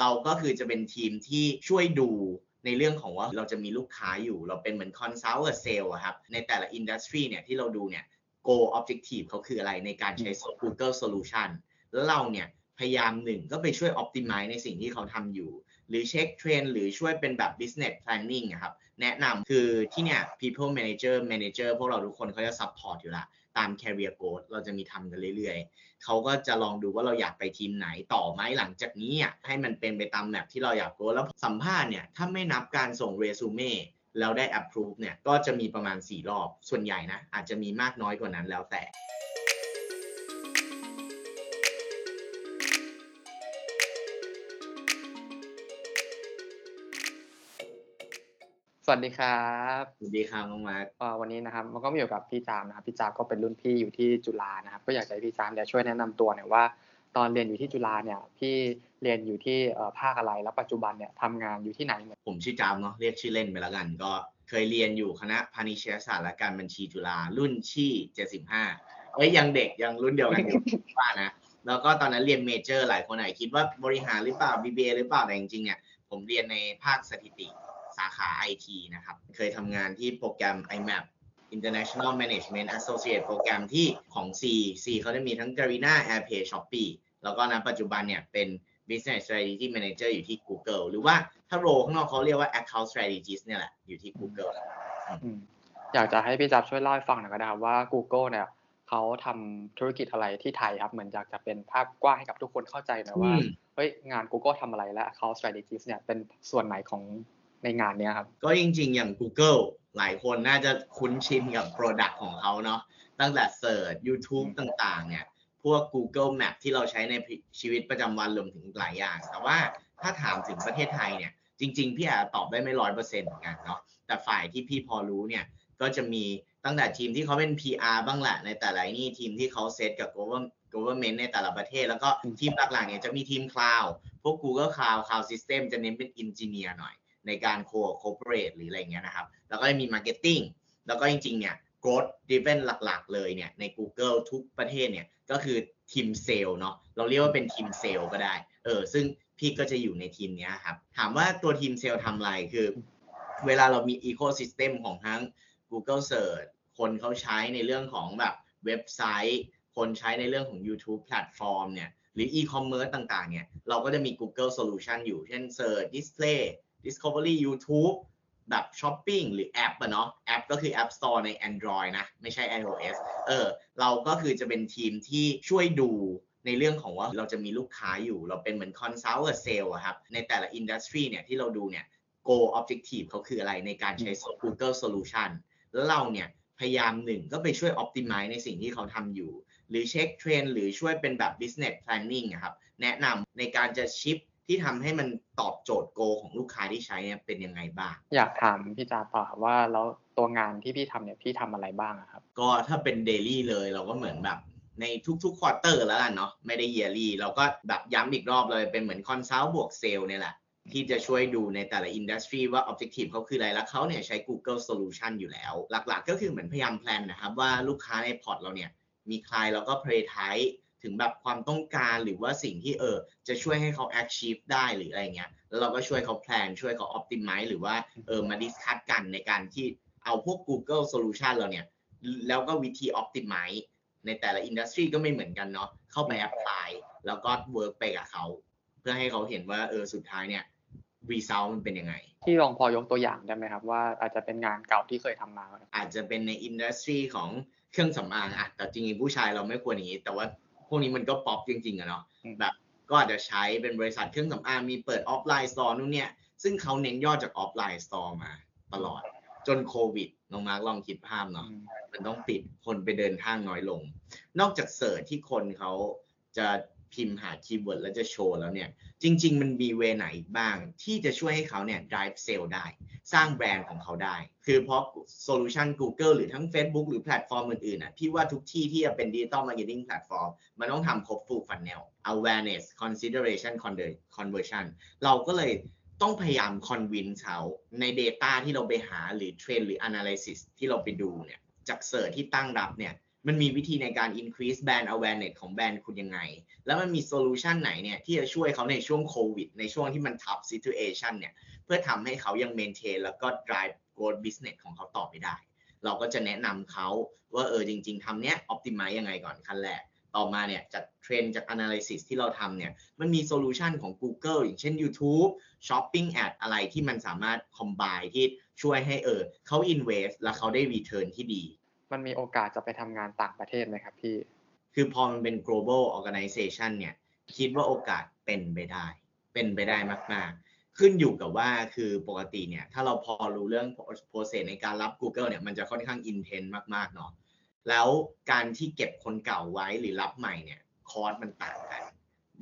เราก็คือจะเป็นทีมที่ช่วยดูในเรื่องของว่าเราจะมีลูกค้าอยู่ เราเป็นเหมือน consult กับเซลล์ครับ ในแต่ละ industry เนี่ยที่เราดูเนี่ย goal objective เขาคืออะไรในการใช้ Google Solution แล้วเราเนี่ยพยายามหนึ่งก็ไปช่วย optimize ในสิ่งที่เขาทำอยู่ หรือเช็คเทรนด์หรือช่วยเป็นแบบ business planning ครับ แนะนำคือที่เนี่ย people manager manager พวกเราทุกคนเขาจะ support อยู่ละ ตาม career growth เราจะมีทำกันเรื่อยๆ เขาก็จะลองดูว่าเราอยากไปทีมไหนต่อไหมหลังจากนี้อะให้มันเป็นไปตามแมปที่เราอยากโกแล้วสัมภาษณ์เนี่ยถ้าไม่นับการส่งเรซูเม่แล้วได้ approve เนี่ยก็จะมีประมาณ 4 รอบส่วนใหญ่นะอาจจะมีมากน้อยกว่านั้นแล้วแต่ วัสดีครับสวัสดีครับน้องมาร์คเอ่อวันนี้นะครับมันก็มาอยู่กับพี่จามนะครับพี่จามก็เป็นรุ่นพี่อยู่ที่จุฬานะครับก็อยากจะให้พี่จามเนี่ยช่วยแนะนำตัวหน่อยว่า ตอนเรียนอยู่ที่จุฬาเนี่ยพี่เรียนอยู่ที่เอ่อภาคอะไรแล้วปัจจุบันเนี่ยทำงานอยู่ที่ไหนเหมือนผมชื่อจามเนาะเรียกชื่อเล่นไปแล้วกัน ก็เคยเรียนอยู่คณะพาณิชยศาสตร์และการบัญชีจุฬารุ่นชี่75เอ้ยยังเด็กยังรุ่นเดียวกันอยู่ว่านะแล้วก็ตอนนั้นเรียนเมเจอร์หลายคนอาจคิดว่าบริหารหรือเปล่า BBA หรือเปล่าแต่จริงๆเนี่ยผมเรียนในภาคสถิติ สาขา IT นะครับ เคยทำงานที่โปรแกรม IMAP International Management Associate โปรแกรมที่ของ C C เขาจะมีทั้ง Garena AirPay Shopee แล้วก็นะปัจจุบันเนี่ยเป็น Business Strategy Manager อยู่ที่ Google หรือว่าถ้าโรข้างนอกเขาเรียกว่า Account Strategist เนี่ยแหละอยู่ที่ Google อืมอยากจะให้พี่จามช่วยเล่าให้ฟังหน่อยก็ได้ครับว่า Google เนี่ยเขาทำธุรกิจอะไรที่ไทยครับ เหมือนอยากจะเป็นภาพกว้างให้กับทุกคนเข้าใจหน่อยว่าอืมเฮ้ยงาน Google ทำอะไรและ Account Strategist เนี่ยเป็นส่วนไหนของ ในงานเนี้ยครับ ก็จริง ๆ อย่าง Google หลายคนน่าจะคุ้นชินกับ Product ของเขาเนาะตั้งแต่เสิร์ช YouTube ต่างๆ เนี่ย พวก Google Map ที่เราใช้ในชีวิตประจำวันรวมถึงหลายอย่าง แต่ว่าถ้าถามถึงประเทศไทยเนี่ย จริง ๆ พี่อาจจะตอบได้ไม่ร้อยเปอร์เซ็นต์เหมือนกันเนาะแต่ฝ่ายที่พี่พอรู้เนี่ย ก็จะมีตั้งแต่ทีมที่เขาเป็น PR บ้างแหละในแต่ละนี่ทีมที่เขาเซตกับ government government ในแต่ละประเทศ แล้วก็ทีมหลักๆเนี่ยจะมีทีม cloud พวก Google Cloud Cloud System จะเน้นเป็น engineer หน่อย ในการ co cooperate หรืออะไรเงี้ยนะครับ แล้วก็มี marketing แล้วก็จริงๆเนี่ย growth driven หลักๆ เลยเนี่ยใน Google ทุกประเทศเนี่ยก็คือทีมเซลล์เนาะเราเรียกว่าเป็นทีมเซลล์ก็ได้เออซึ่งพี่ก็จะอยู่ในทีมนี้ครับ ถามว่าตัวทีมเซลล์ทำอะไรคือ เวลาเรามี ecosystem ของทั้ง Google Search คนเขาใช้ในเรื่องของแบบเว็บไซต์ คนใช้ในเรื่องของ YouTube แพลตฟอร์มเนี่ยหรือ e-commerce ต่างๆเนี่ยเราก็จะมี Google Solution อยู่เช่น Search Display Discovery YouTube แบบ Shopping หรือแอปอะเนาะแอปก็คือ App Store ใน Android นะ ไม่ใช่ iOS เออเราก็คือจะเป็นทีมที่ช่วยดูในเรื่องของว่าเราจะมีลูกค้าอยู่ เราเป็นเหมือน consult กับเซลล์อะครับ ในแต่ละ industry เนี่ยที่เราดูเนี่ย goal objective เขาคืออะไรในการใช้ Google Solution แล้วเราเนี่ย พยายามหนึ่งก็ไปช่วย optimize ในสิ่งที่เขาทำอยู่ หรือเช็คเทรนด์หรือช่วยเป็นแบบ business planning อะครับ แนะนำในการจะชิป ที่ทำให้มันตอบโจทย์ goal ของลูกค้าที่ใช้เนี่ยเป็นยังไงบ้าง อยากถามพี่จาต่อครับว่าแล้วตัวงานที่พี่ทำเนี่ยพี่ทำอะไรบ้างอะครับ ก็ถ้าเป็น daily เลยเราก็เหมือนแบบในทุกๆ quarter แล้วกันเนาะไม่ได้ yearly เราก็แบบย้ำอีกรอบเลยเป็นเหมือน consult บวกเซลล์เนี่ยแหละ ที่จะช่วยดูในแต่ละ industry ว่า Objective เขาคืออะไร แล้วเขาเนี่ยใช้ Google Solution อยู่แล้ว หลักๆ ก็คือเหมือนพยายาม plan นะครับว่าลูกค้าในพอร์ตเราเนี่ยมีใครเราก็ play type ถึงแบบความต้องการหรือว่าสิ่งที่เออจะช่วยให้เขา achieve ได้หรืออะไรเงี้ยแล้วเราก็ช่วยเขาแพลนช่วยเขา optimize หรือว่าเออมา discuss กันในการที่เอาพวก Google Solution เราเนี่ย แล้วก็วิธี optimize ในแต่ละอินดัสทรีก็ไม่เหมือนกันเนาะเข้าไป apply แล้วก็ work ไปกับเขาเพื่อให้เขาเห็นว่าเออสุดท้ายเนี่ย result มันเป็นยังไง ที่ลองพอยกตัวอย่างได้ไหมครับ ว่าอาจจะเป็นงานเก่าที่เคยทำมา อาจจะเป็นใน industry ของเครื่องสำอางอะแต่จริงๆผู้ชายเราไม่ควรอย่างนี้ แต่ว่า พวกนี้มันก็ป๊อปจริง ๆอะเนาะอืมแบบก็อาจจะใช้เป็นบริษัทเครื่องสำอางมีเปิด offline store นู่นเนี่ย ซึ่งเขาเน้นยอดจาก offline store มาตลอด จนโควิดน้องมาร์กลองคิดภาพเนาะอืมมันต้องปิดคนไปเดินห้างน้อยลง นอกจาก search ที่คนเขาจะ พิมพ์หาคีย์เวิร์ดแล้วจะโชว์แล้วเนี่ย จริง ๆ มันมี way ไหนอีกบ้าง ที่จะช่วยให้เขาเนี่ย drive sale ได้ สร้างแบรนด์ของเขาได้ คือเพราะโซลูชัน Google หรือทั้ง Facebook หรือแพลตฟอร์มอื่นๆอะพี่ว่าทุกที่ที่จะเป็น Digital Marketing Platform มันต้องทำครบ full funnel awareness consideration conver- conversion เราก็เลยต้องพยายาม convince เขาใน Data ที่เราไปหาหรือเทรนด์หรือ analysis ที่เราไปดูเนี่ยจาก search ที่ตั้งรับเนี่ย มันมีวิธีในการ increase brand awareness ของแบรนด์คุณยังไง แล้วมันมีโซลูชันไหนเนี่ยที่จะช่วยเขาในช่วงโควิด ในช่วงที่มัน tough situation เนี่ย เพื่อทำให้เขายัง maintain แล้วก็ drive growth business ของเขาต่อไปได้ เราก็จะแนะนำเขาว่าเออจริง ๆทำเนี้ย optimize ยังไงก่อนขั้นแรก ต่อมาเนี่ยจากเทรนด์จาก analysis ที่เราทำเนี่ย มันมีโซลูชันของ Google อย่างเช่น YouTube Shopping Ad อะไรที่มันสามารถ combine ที่ช่วยให้เออเขา invest แล้วเขาได้ return ที่ดี มันมีโอกาสจะไปทำงานต่างประเทศไหมครับพี่ คือพอมันเป็น global organization เนี่ย คิดว่าโอกาสเป็นไปได้ เป็นไปได้มาก ๆ ขึ้นอยู่กับว่าคือปกติเนี่ย ถ้าเราพอรู้เรื่อง process ในการรับ Google เนี่ย มันจะค่อนข้าง intense มาก ๆ เนาะ แล้วการที่เก็บคนเก่าไว้หรือรับใหม่เนี่ย คอร์สมันต่างกัน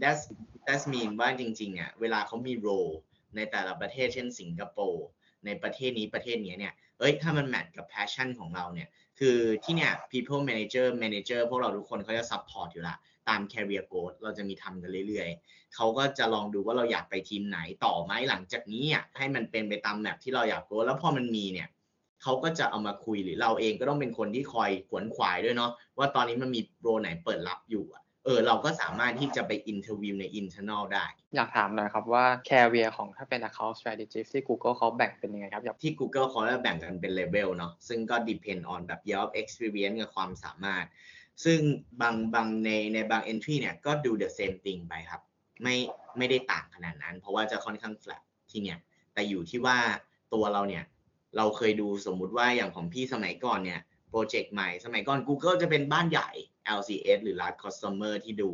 that's that's mean ว่าจริง ๆ เนี่ย เวลาเขามี role ในแต่ละประเทศเช่นสิงคโปร์ในประเทศนี้ประเทศนี้เนี่ย เอ้ย ถ้ามัน match กับ passion ของเราเนี่ย คือที่เนี่ย people manager manager พวกเราทุกคนเขาจะ support อยู่ละตาม career growth เราจะมีทำกันเรื่อยๆ เขาก็จะลองดูว่าเราอยากไปทีมไหนต่อไหมหลังจากนี้อะให้มันเป็นไปตาม map ที่เราอยาก grow แล้วพอมันมีเนี่ยเขาก็จะเอามาคุยหรือเราเองก็ต้องเป็นคนที่คอยขวนขวายด้วยเนาะว่าตอนนี้มันมี role ไหนเปิดรับอยู่อะ เออเราก็สามารถที่จะไป interview ใน internal ได้ อยากถามหน่อยครับว่า career ของถ้าเป็น account strategist ที่ Google เขาแบ่งเป็นยังไงครับ ที่ Google เขาแบ่งกันเป็นเลเวลเนาะซึ่งก็ depend on แบบ year of experience กับความสามารถ ซึ่งบางบางในในบาง entry เนี่ยก็ดู the same thing ไปครับ ไม่ไม่ได้ต่างขนาดนั้น เพราะว่าจะค่อนข้าง flat ที่เนี่ยแต่อยู่ที่ว่าตัวเราเนี่ยเราเคยดูสมมุติว่าอย่างของพี่สมัยก่อนเนี่ยโปรเจกต์ใหม่สมัยก่อน Google จะเป็นบ้านใหญ่ LCS หรือ large customer ที่ดู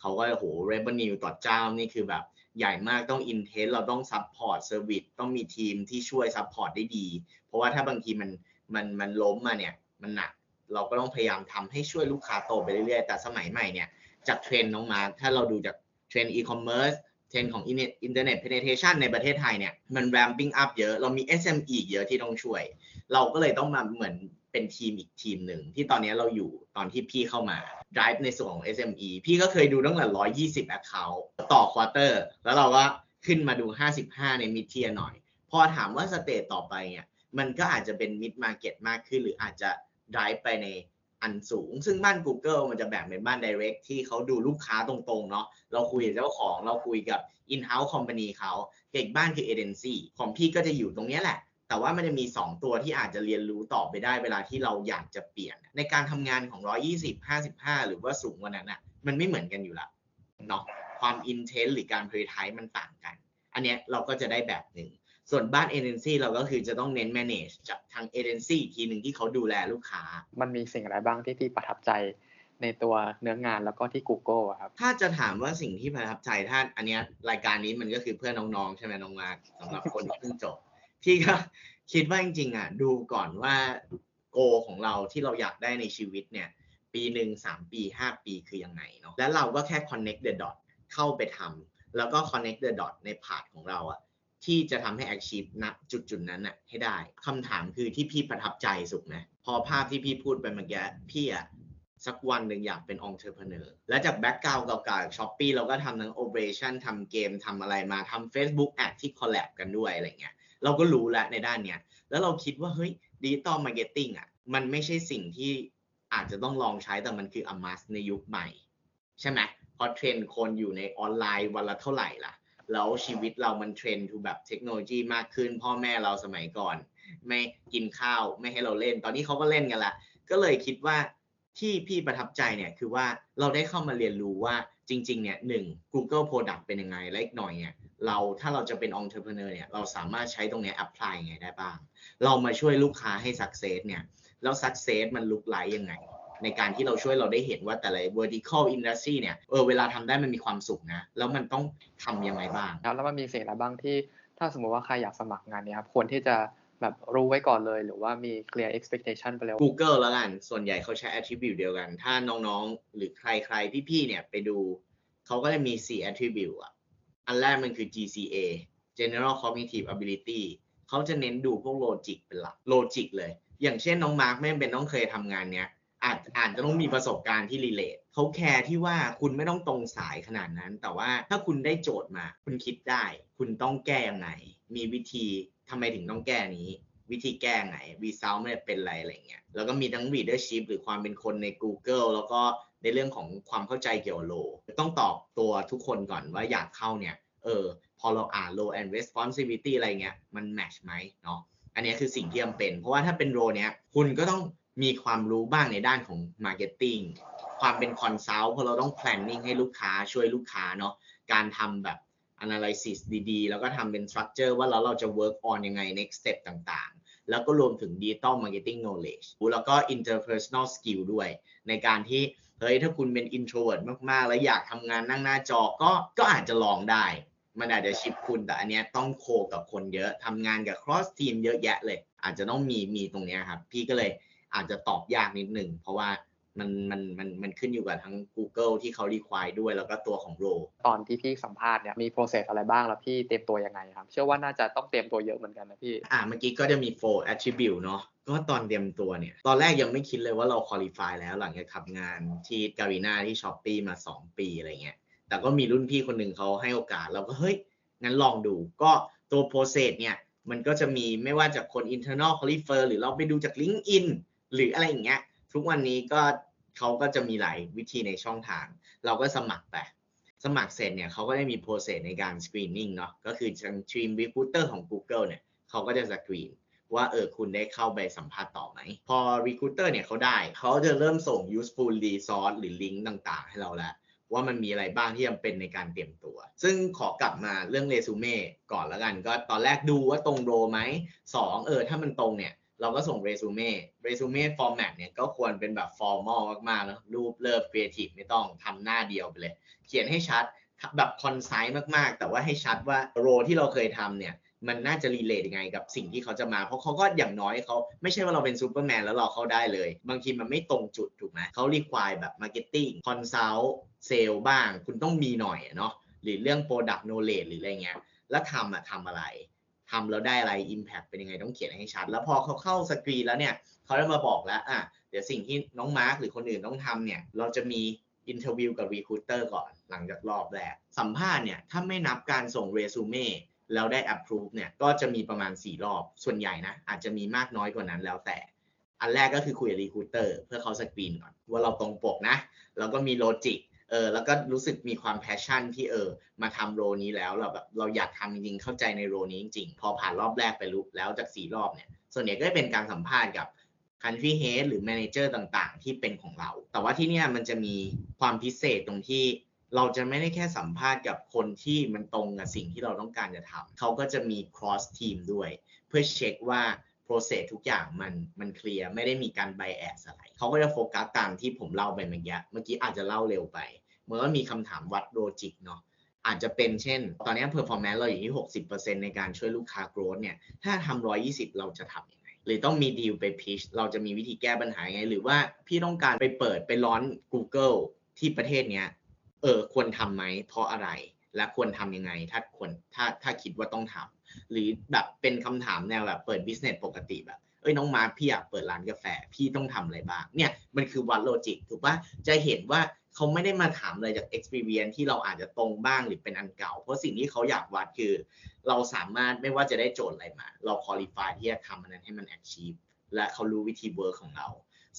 เขาก็โห revenue ต่อเจ้านี่คือแบบใหญ่มากต้อง intense เราต้อง support service ต้องมีทีมที่ช่วย support ได้ดี เพราะว่าถ้าบางทีมันมันมันล้มมาเนี่ย มันหนัก เราก็ต้องพยายามทำให้ช่วยลูกค้าโตไปเรื่อยๆ แต่สมัยใหม่เนี่ยจากเทรนด์น้องมาถ้าเราดูจากเทรนด์ e-commerce เทรนด์ของ internet penetration ในประเทศไทยเนี่ยมัน ramping up เยอะ เรามี SME อีกเยอะที่ต้องช่วย เราก็เลยต้องมาเหมือน เป็นทีมอีกทีมหนึ่งที่ตอนนี้เราอยู่ตอนที่พี่เข้ามา drive ในส่วนของ SME พี่ก็เคยดูตั้งแต่ 120 account ต่อ quarter แล้วเราก็ขึ้นมาดู 55 ใน mid tier หน่อย พอถามว่าสเตจต่อไปเนี่ยมันก็อาจจะเป็น mid market มากขึ้น หรืออาจจะ drive ไปในอันสูง ซึ่งบ้าน Google มันจะแบ่งเป็นบ้าน direct ที่เขาดูลูกค้าตรงๆเนาะเราคุยกับเจ้าของเราคุยกับ in-house company เขาอีกบ้านคือ agency ของพี่ก็จะอยู่ตรงเนี้ยแหละ แต่ว่ามันจะมี 2 ตัวที่อาจจะเรียนรู้ต่อไปได้เวลาที่เราอยากจะเปลี่ยน ในการทำงานของ 120 55 หรือว่าสูงกว่านั้นอะมันไม่เหมือนกันอยู่ละเนาะความ intense หรือการ prioritize มันต่างกัน อันเนี้ยเราก็จะได้แบบหนึ่ง ส่วนบ้านเอเจนซี่เราก็คือจะต้องเน้น manage จากทางเอเจนซี่อีกทีหนึ่งที่เขาดูแลลูกค้า มันมีสิ่งอะไรบ้างที่พี่ประทับใจในตัวเนื้องานแล้วก็ที่ Google อะครับ ถ้าจะถามว่าสิ่งที่ประทับใจถ้าอันเนี้ยรายการนี้มันก็คือเพื่อนน้องๆ ใช่ไหมน้องมาร์คสำหรับคนที่เพิ่งจบ ที่ก็คิดว่าจริงๆอะดูก่อนว่า goal ของเราที่เราอยากได้ในชีวิตเนี่ยปีหนึ่งสามปีห้าปีคือยังไงเนาะแล้วเราก็แค่ connect the dot เข้าไปทำแล้วก็ connect the dot ใน part ของเราอะที่จะทำให้ achieve ณจุดจุดๆนั้นอะให้ได้คำถามคือที่พี่ประทับใจสุดไหมพอภาพที่พี่พูดไปเมื่อกี้พี่อะสักวันหนึ่งอยากเป็น entrepreneur และจาก background เก่าๆ Shopee เราก็ทำทั้ง operation ทำเกมทำอะไรมาทำ Facebook ad ที่ collab กันด้วยอะไรเงี้ย เราก็รู้แล้วในด้านเนี้ยแล้วเราคิดว่าเฮ้ย digital marketing อะมันไม่ใช่สิ่งที่อาจจะต้องลองใช้แต่มันคือ a must ในยุคใหม่ ใช่ไหมเพราะเทรนด์คนอยู่ในออนไลน์วันละเท่าไหร่ล่ะ แล้วชีวิตเรามัน tend to แบบเทคโนโลยีมากขึ้น พ่อแม่เราสมัยก่อน ไม่กินข้าวไม่ให้เราเล่น ตอนนี้เขาก็เล่นกันละ ก็เลยคิดว่าที่พี่ประทับใจเนี่ยคือว่าเราได้เข้ามาเรียนรู้ว่าจริง ๆ เนี่ยหนึ่ง Google Product เป็นยังไงและอีกหน่อยเนี่ย เราถ้าเราจะเป็น entrepreneur เนี่ยเราสามารถใช้ตรงเนี้ย apply ยังไงได้บ้าง เรามาช่วยลูกค้าให้ success เนี่ยแล้ว success มันลุกไลยังไง ในการที่เราช่วยเราได้เห็นว่าแต่ละ vertical industry เนี่ยเออเวลาทำได้มันมีความสุขนะ แล้วมันต้องทำยังไงบ้างครับแล้วมันมีสิ่งอะไรบ้างที่ถ้าสมมติว่าใครอยากสมัครงานเนี้ยครับควรที่จะแบบรู้ไว้ก่อนเลยหรือว่ามี clear expectation ไปแล้ว Google แล้วกัน ส่วนใหญ่เขาใช้ attribute เดียวกัน ถ้าน้องๆ หรือใครๆ พี่ๆ เนี่ยไปดู เขาก็จะมี 4 attribute อะ อันแรกมันคือ GCA General Cognitive Ability เขาจะเน้นดูพวก logic เป็นหลัก logic เลย อย่างเช่นน้องมาร์คไม่เป็นต้องเคยทำงานเนี้ยอาจอาจจะต้องมีประสบการณ์ที่ relate เขาแคร์ที่ว่าคุณไม่ต้องตรงสายขนาดนั้น แต่ว่าถ้าคุณได้โจทย์มา คุณคิดได้ คุณต้องแก้ยังไง มีวิธีทำไมถึงต้องแก้นี้ วิธีแก้ไง result ไม่เป็นไรอะไรเงี้ยแล้วก็มีทั้ง leadership หรือความเป็นคนใน Google แล้วก็ ในเรื่องของความเข้าใจเกี่ยวกับโล ต้องตอบตัวทุกคนก่อนว่าอยากเข้าเนี่ย เออ พอเราอ่าน role and responsibility อะไรเงี้ย มัน match ไหมเนาะ อันนี้คือสิ่งที่จำเป็น เพราะว่าถ้าเป็นโรเนี้ย คุณก็ต้องมีความรู้บ้างในด้านของ marketing ความเป็น consult เพราะเราต้อง planning ให้ลูกค้าช่วยลูกค้าเนาะ การทำแบบ analysis ดีๆ แล้วก็ทำเป็น structure ว่าแล้วเราจะ work on ยังไง next step ต่างๆ แล้วก็รวมถึง digital marketing knowledge แล้วก็ interpersonal skill ด้วย ในการที่ เฮ้ยถ้าคุณเป็น introvert มากๆ แล้วอยากทำงานนั่งหน้าจอก็ก็อาจจะลองได้ มันอาจจะชิปคุณแต่อันเนี้ยต้อง co กับคนเยอะทำงานกับ cross team เยอะแยะเลย อาจจะต้องมีมีตรงเนี้ยครับ พี่ก็เลยอาจจะตอบยากนิดหนึ่งเพราะว่า มันมันมันมันขึ้นอยู่กับทั้ง Google ที่เขา require ด้วยแล้วก็ตัวของโรตอนที่พี่สัมภาษณ์เนี่ยมี process อะไรบ้างแล้วพี่เตรียมตัวยังไงครับ เชื่อว่าน่าจะต้องเตรียมตัวเยอะเหมือนกันนะพี่ อ่าเมื่อกี้ก็จะมี four attribute เนาะก็ตอนเตรียมตัวเนี่ย ตอนแรกยังไม่คิดเลยว่าเรา qualify แล้วหลังจากทำงานที่การีนาที่ s h อ p e e มา 2 ปีอะไรเงี้ยแต่ก็มีรุ่นพี่คนหนึ่งเขาให้โอกาสเราก็เฮ้ยงั้นลองดูก็ตัว process เนี่ยมันก็จะมีไม่ว่าจากคน internal qualifier หรือเราไปดูจาก LinkedIn หรืออะไรอย่างเงี้ยทุกวันนี้ก็ เขาก็จะมีหลายวิธีในช่องทาง เราก็สมัครไปสมัครเสร็จเนี่ยเขาก็ได้มี process ในการ screening เนาะก็คือทางทีม recruiter ของ Google เนี่ยเขาก็จะสกรีนว่าเออคุณได้เข้าไปสัมภาษณ์ต่อไหม พอ recruiter เนี่ยเขาได้ เขาจะเริ่มส่ง useful resource หรือลิงก์ต่างๆ ให้เราแล้ว ว่ามันมีอะไรบ้างที่จำเป็นในการเตรียมตัว ซึ่งขอกลับมาเรื่องเรซูเม่ก่อนแล้วกัน ก็ตอนแรกดูว่าตรงโรไหมสองเออถ้ามันตรงเนี่ย เราก็ส่งเรซูเม่เรซูเม่ format เนี่ยก็ควรเป็นแบบ formal มากๆนะรูปเลิฟครีเอทีฟไม่ต้องทำหน้าเดียวไปเลย เขียนให้ชัดแบบ concise มากๆ แต่ว่าให้ชัดว่า role ที่เราเคยทำเนี่ยมันน่าจะ relate ยังไงกับสิ่งที่เขาจะมา เพราะเขาก็อย่างน้อยเขาไม่ใช่ว่าเราเป็นซูเปอร์แมนแล้วเราเข้าได้เลย บางทีมันไม่ตรงจุดถูกไหมเขา require แบบ marketing consult sale บ้าง คุณต้องมีหน่อยเนาะหรือเรื่อง Product Knowledge หรืออะไรเงี้ยแล้วทำอะทำอะไร ทำแล้วได้อะไร Impact เป็นยังไงต้องเขียนให้ชัด แล้วพอเขาเข้าสกรีนแล้วเนี่ยเขาได้มาบอกแล้วอะเดี๋ยวสิ่งที่น้องมาร์คหรือคนอื่นต้องทำเนี่ยเราจะมี interview กับ recruiter ก่อนหลังจากรอบแรกสัมภาษณ์เนี่ยถ้าไม่นับการส่งเรซูเม่แล้วได้ approve เนี่ยก็จะมีประมาณ 4 รอบส่วนใหญ่นะ อาจจะมีมากน้อยกว่านั้นแล้วแต่ อันแรกก็คือคุยกับ recruiter เพื่อเขาสกรีนก่อน ว่าเราตรงปกนะ แล้วก็มี logic เออแล้วก็รู้สึกมีความแพชชั่นที่เออ มาทำโรนี้แล้วเราแบบเราอยากทำจริงๆเข้าใจในโรนี้จริงๆ พอผ่านรอบแรกไปรู้แล้วจาก4รอบเนี่ย ส่วนใหญ่ก็จะเป็นการสัมภาษณ์กับ country head หรือ manager ต่างๆ ที่เป็นของเรา แต่ว่าที่เนี่ยมันจะมีความพิเศษตรงที่เราจะไม่ได้แค่สัมภาษณ์กับคนที่มันตรงกับสิ่งที่เราต้องการจะทำเขาก็จะมี cross team ด้วย เพื่อเช็คว่า process ทุกอย่างมันมันเคลียร์ไม่ได้มีการ bias อะไรเขาก็จะโฟกัสตามที่ผมเล่าไปเมื่อกี้เมื่อกี้อาจจะเล่าเร็วไปเมื่อว่ามีคำถามวัด logic เนาะอาจจะเป็นเช่น ตอนนี้ performance เราอยู่ที่ 60%ในการช่วยลูกค้า growth เนี่ย ถ้าทำ120 เราจะทำยังไง หรือต้องมีดีลไป pitch เราจะมีวิธีแก้ปัญหายังไง หรือว่าพี่ต้องการไปเปิดไปร้อน Google ที่ประเทศเนี้ย เออ ควรทำไหม เพราะอะไร และควรทำยังไง ถ้าควรถ้าถ้าคิดว่าต้องทำหรือแบบเป็นคำถามแนวแบบเปิด business ปกติแบบเอ้ยน้องมาร์คพี่อยากเปิดร้านกาแฟพี่ต้องทำอะไรบ้างเนี่ยมันคือวัดโลจิกถูกปะจะเห็นว่าเขาไม่ได้มาถามอะไรจาก experience ที่เราอาจจะตรงบ้างหรือเป็นอันเก่า เพราะสิ่งที่เขาอยากวัดคือ เราสามารถไม่ว่าจะได้โจทย์อะไรมา เรา qualify ที่จะทำอันนั้นให้มัน achieve และเขารู้วิธี work ของเรา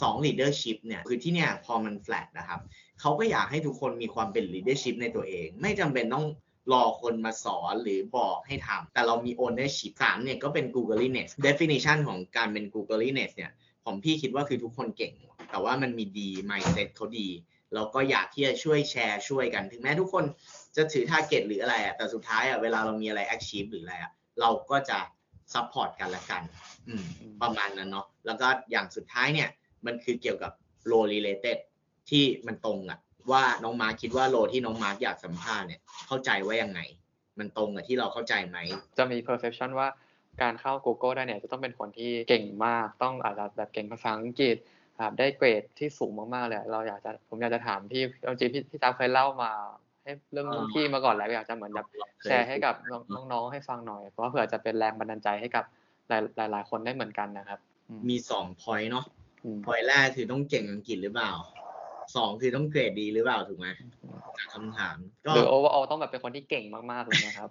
สอง leadership เนี่ยคือที่เนี่ยพอมัน flat นะครับเขาก็อยากให้ทุกคนมีความเป็น leadership ในตัวเอง ไม่จำเป็นต้องรอคนมาสอนหรือบอกให้ทำแต่เรามี ownership สามเนี่ยก็เป็น googliness definition ของการเป็น googliness เนี่ยผมพี่คิดว่าคือทุกคนเก่ง แต่ว่ามันมีดี mindset เขาดีเราก็อยากที่จะช่วยแชร์ช่วยกัน ถึงแม้ทุกคนจะถือ target หรืออะไรอะแต่สุดท้ายอะเวลาเรามีอะไร achieve หรืออะไรอะเราก็จะ support กันละกัน อืมประมาณนั้นเนาะแล้วก็อย่างสุดท้ายเนี่ย มันคือเกี่ยวกับ role related ที่มันตรงอะว่าน้องมาร์คคิดว่าโลที่น้องมาร์คอยากสัมภาษณ์เนี่ยเข้าใจว่ายังไง มันตรงกับที่เราเข้าใจไหม จะมี perception ว่าการเข้า Google ได้เนี่ยจะต้องเป็นคนที่เก่งมาก ต้องอาจจะแบบเก่งภาษาอังกฤษแบบได้เกรดที่สูงมากๆเลยเราอยากจะผมอยากจะถามพี่จริงๆพี่พี่ตาเคยเล่ามาให้เรื่องรุ่นพี่มาก่อนแล้วอยากจะเหมือนแบบแชร์ให้กับน้องๆให้ฟังหน่อย เพราะว่าเผื่อจะเป็นแรงบันดาลใจให้กับหลายหลายๆคนได้เหมือนกันนะครับอืมมีสอง point เนาะ อืม point แรกคือต้องเก่งอังกฤษหรือเปล่าสองคือต้องเกรดดีหรือเปล่าถูกไหมคำถามก็หรือ overall ต้องแบบเป็นคนที่เก่งมากๆเลยนะครับ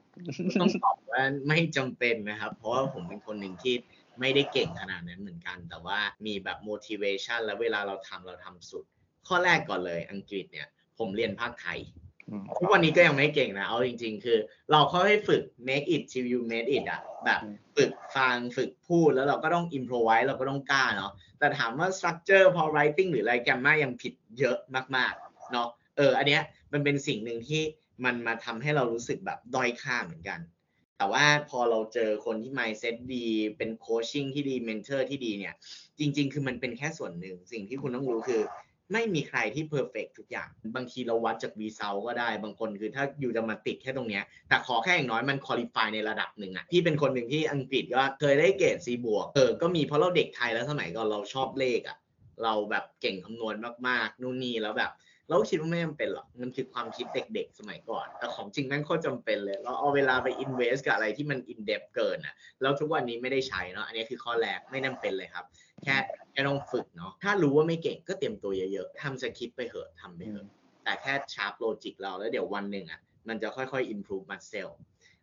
ต้องตอบว่าไม่จำเป็นนะครับ เพราะว่าผมเป็นคนหนึ่งที่ไม่ได้เก่งขนาดนั้นเหมือนกัน แต่ว่ามีแบบ motivation แล้วเวลาเราทำเราทำสุด ข้อแรกก่อนเลยอังกฤษเนี่ย ผมเรียนภาคไทยอืม ทุกวันนี้ก็ยังไม่เก่งนะ เอาจริง ๆ คือ เราค่อยๆฝึก make it till you made it อะแบบอืมฝึกฟังฝึกพูดแล้วเราก็ต้อง improvise เราก็ต้องกล้าเนาะแต่ถามว่า structure พอ writing หรืออะไรแกมมายังผิดเยอะมากๆเนาะเอออันเนี้ยมันเป็นสิ่งหนึ่งที่มันมาทำให้เรารู้สึกแบบด้อยค่าเหมือนกัน แต่ว่าพอเราเจอคนที่ mindset ดี เป็น coaching ที่ดี mentor ที่ดีเนี่ย จริง ๆ คือมันเป็นแค่ส่วนหนึ่งสิ่งที่คุณต้องรู้คือ ไม่มีใครที่ perfect ทุกอย่าง บางทีเราวัดจาก result ก็ได้ บางคนคือถ้าอยู่จะมาติดแค่ตรงเนี้ย แต่ขอแค่อย่างน้อยมัน qualify ในระดับหนึ่งอะพี่เป็นคนหนึ่งที่อังกฤษก็เคยได้เกรด C บวก เออ ก็มีเพราะเราเด็กไทยแล้วสมัยก่อนเราชอบเลขอะเราแบบเก่งคำนวณมากๆ นู่นนี่แล้วแบบ เราก็คิดว่าไม่จำเป็นหรอก มันคือความคิดเด็กๆ สมัยก่อน แต่ของจริงแม่งโคตรจำเป็นเลย เราเอาเวลาไป invest กับอะไรที่มัน in depth เกินอะแล้วทุกวันนี้ไม่ได้ใช้เนาะ อันนี้คือข้อแรกไม่จำเป็นเลยครับ แค่ แค่ต้องฝึกเนาะถ้ารู้ว่าไม่เก่งก็เตรียมตัวเยอะๆทำสคริปต์ไปเหอะทำไปเหอะแต่แค่ sharp logic เราแล้วเดี๋ยววันหนึ่งอะมันจะค่อยๆ improve muscle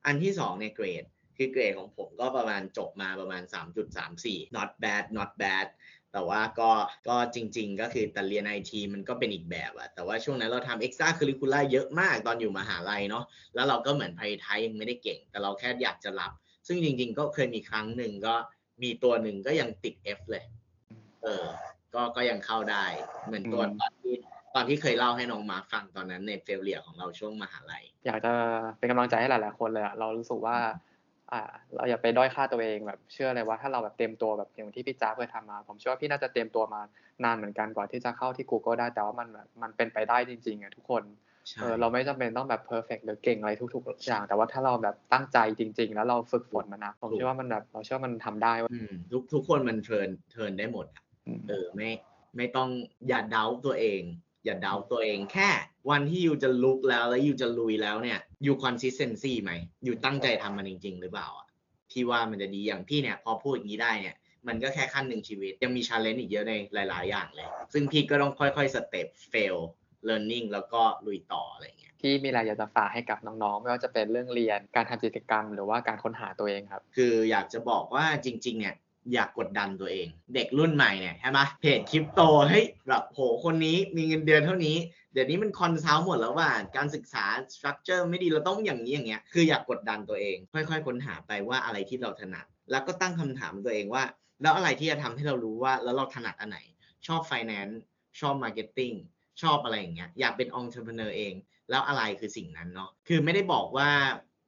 อันที่สองในเกรดคือเกรดของผมก็ประมาณจบมาประมาณ 3.34 not bad not bad แต่ว่าก็ก็จริง ๆ ก็คือแต่เรียนไอทีมันก็เป็นอีกแบบอะแต่ว่าช่วงนั้นเราทำ extra curricular เยอะมากตอนอยู่มหาลัยเนาะแล้วเราก็เหมือนไพไทยยังไม่ได้เก่ง แต่เราแค่อยากจะรับ ซึ่งจริง ๆ ก็เคยมีครั้งหนึ่งก็มีตัวหนึ่งก็ยังติด F เลย เออ ก็ก็ยังเข้าได้ เหมือนตัวอืมตอนที่ตอนที่เคยเล่าให้น้องมาร์คฟังตอนนั้นในเฟลเลียของเราช่วงมหาลัย อยากจะเป็นกำลังใจให้หลายๆคนเลยอะเรารู้สึกว่า อ่า เราอย่าไปด้อยค่าตัวเองแบบเชื่อเลยว่าถ้าเราแบบเตรียมตัวแบบอย่างที่พี่จ้าเคยทำมา ผมเชื่อว่าพี่น่าจะเตรียมตัวมานานเหมือนกันกว่าที่จะเข้าที่ Google ได้แต่ว่ามันแบบมันเป็นไปได้จริงๆอะทุกคนใช่เออเราไม่จำเป็นต้องแบบ perfect หรือเก่งอะไรทุกๆ อย่าง แต่ว่าถ้าเราแบบตั้งใจจริง ๆ แล้วเราฝึกฝนมันนะผมเชื่อว่ามันแบบเราเชื่อว่ามันทำได้เว่าอืมทุกทุกคนมัน turn turn ได้หมดอะ เออไม่ไม่ต้องอย่าเดาตัวเอง อย่าเดาตัวเองแค่ วันที่ you จะลุกแล้วแล้ว you จะลุยแล้วเนี่ยyou consistency ไหม you ตั้งใจทำมันจริง ๆ หรือเปล่าอะพี่ว่ามันจะดีอย่างพี่เนี่ย พอพูดอย่างนี้ได้เนี่ยมันก็แค่ขั้นหนึ่งชีวิต ยังมี challenge อีกเยอะในหลาย ๆ อย่างเลย ซึ่งพี่ก็ต้องค่อย ๆ step fail learning แล้วก็ลุยต่ออะไรอย่างเงี้ยที่มีอะไรอยากจะฝากให้กับน้องๆ ไม่ว่าจะเป็นเรื่องเรียนการทำกิจกรรม หรือว่าการค้นหาตัวเองครับ คืออยากจะบอกว่าจริง ๆ เนี่ย อย่ากดดันตัวเอง เด็กรุ่นใหม่เนี่ยใช่ไหมเพจคริปโตเฮ้ยแบบโหคนนี้มีเงินเดือนเท่านี้ เดี๋ยวนี้มันคอนซัลท์หมดแล้วว่าการศึกษาสตรัคเจอร์ไม่ดีเราต้องอย่างนี้อย่างเงี้ยคืออยากกดดันตัวเอง ค่อยๆ ค้นหาไปว่าอะไรที่เราถนัด แล้วก็ตั้งคำถามตัวเองว่า แล้วอะไรที่จะทำให้เรารู้ว่าแล้วเราถนัดอันไหน ชอบ finance ชอบ marketing ชอบอะไรอย่างเงี้ยอยากเป็น entrepreneur เอง แล้วอะไรคือสิ่งนั้นเนาะคือไม่ได้บอกว่า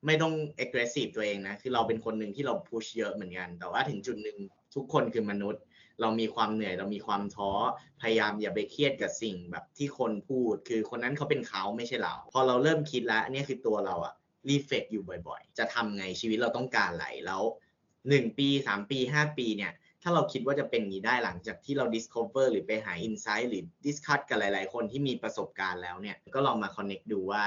ไม่ต้อง aggressive ตัวเองนะ คือเราเป็นคนหนึ่งที่เรา push เยอะเหมือนกัน แต่ว่าถึงจุดหนึ่งทุกคนคือมนุษย์ เรามีความเหนื่อย เรามีความท้อ พยายามอย่าไปเครียดกับสิ่งแบบที่คนพูด คือคนนั้นเขาเป็นเขาไม่ใช่เรา พอเราเริ่มคิดแล้วอันนี้คือตัวเราอะรีเฟกอยู่บ่อยๆ จะทำไงชีวิตเราต้องการอะไรแล้วหนึ่งปีสามปีห้าปีเนี่ย ถ้าเราคิดว่าจะเป็นอย่างนี้ได้หลังจากที่เรา discover หรือไปหา insight หรือ discuss กับหลาย ๆ คนที่มีประสบการณ์แล้วเนี่ย ก็ลองมา connect ดูว่า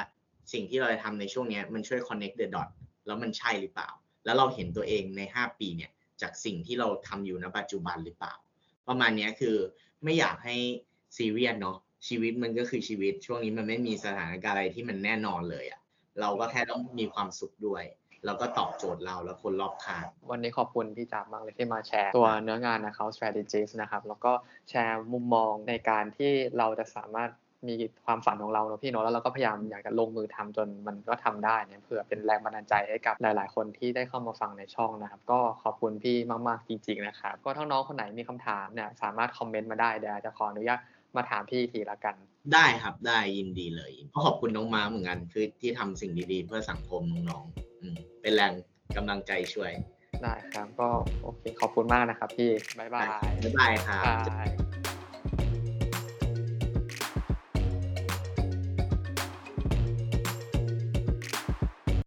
สิ่งที่เราจะทำในช่วงนี้มันช่วย connect the dot แล้วมันใช่หรือเปล่า แล้วเราเห็นตัวเองใน 5 ปีเนี่ยจากสิ่งที่เราทำอยู่ณปัจจุบันหรือเปล่า ประมาณนี้คือไม่อยากให้ซีเรียสเนาะชีวิตมันก็คือชีวิต ช่วงนี้มันไม่มีสถานการณ์อะไรที่มันแน่นอนเลยอะเราก็แค่ต้องมีความสุขด้วย แล้วก็ตอบโจทย์เราและคนรอบข้างวันนี้ขอบคุณพี่จับมากเลยที่มาแชร์ ตัวเนื้องานนะเขา strategies นะครับ แล้วก็แชร์มุมมองในการที่เราจะสามารถ มีความฝันของเราเนอะพี่เนอะแล้วเราก็พยายามอยากจะลงมือทำจนมันก็ทำได้เนี่ยเพื่อเป็นแรงบันดาลใจให้กับหลาย ๆ คนที่ได้เข้ามาฟังในช่องนะครับ ก็ขอบคุณพี่มาก ๆ จริง ๆ นะครับ ก็ถ้าน้องคนไหนมีคำถามเนี่ยสามารถคอมเมนต์มาได้เดี๋ยวอาจจะขออนุญาตมาถามพี่อีกทีละกัน ได้ครับได้ยินดีเลยก็ขอบคุณน้องม้าเหมือนกันคือที่ทำสิ่งดี ๆ เพื่อสังคมน้องๆอืมเป็นแรงกำลังใจช่วยได้ครับก็โอเคขอบคุณมากนะครับพี่ บ๊ายบาย บ๊ายบายครับบาย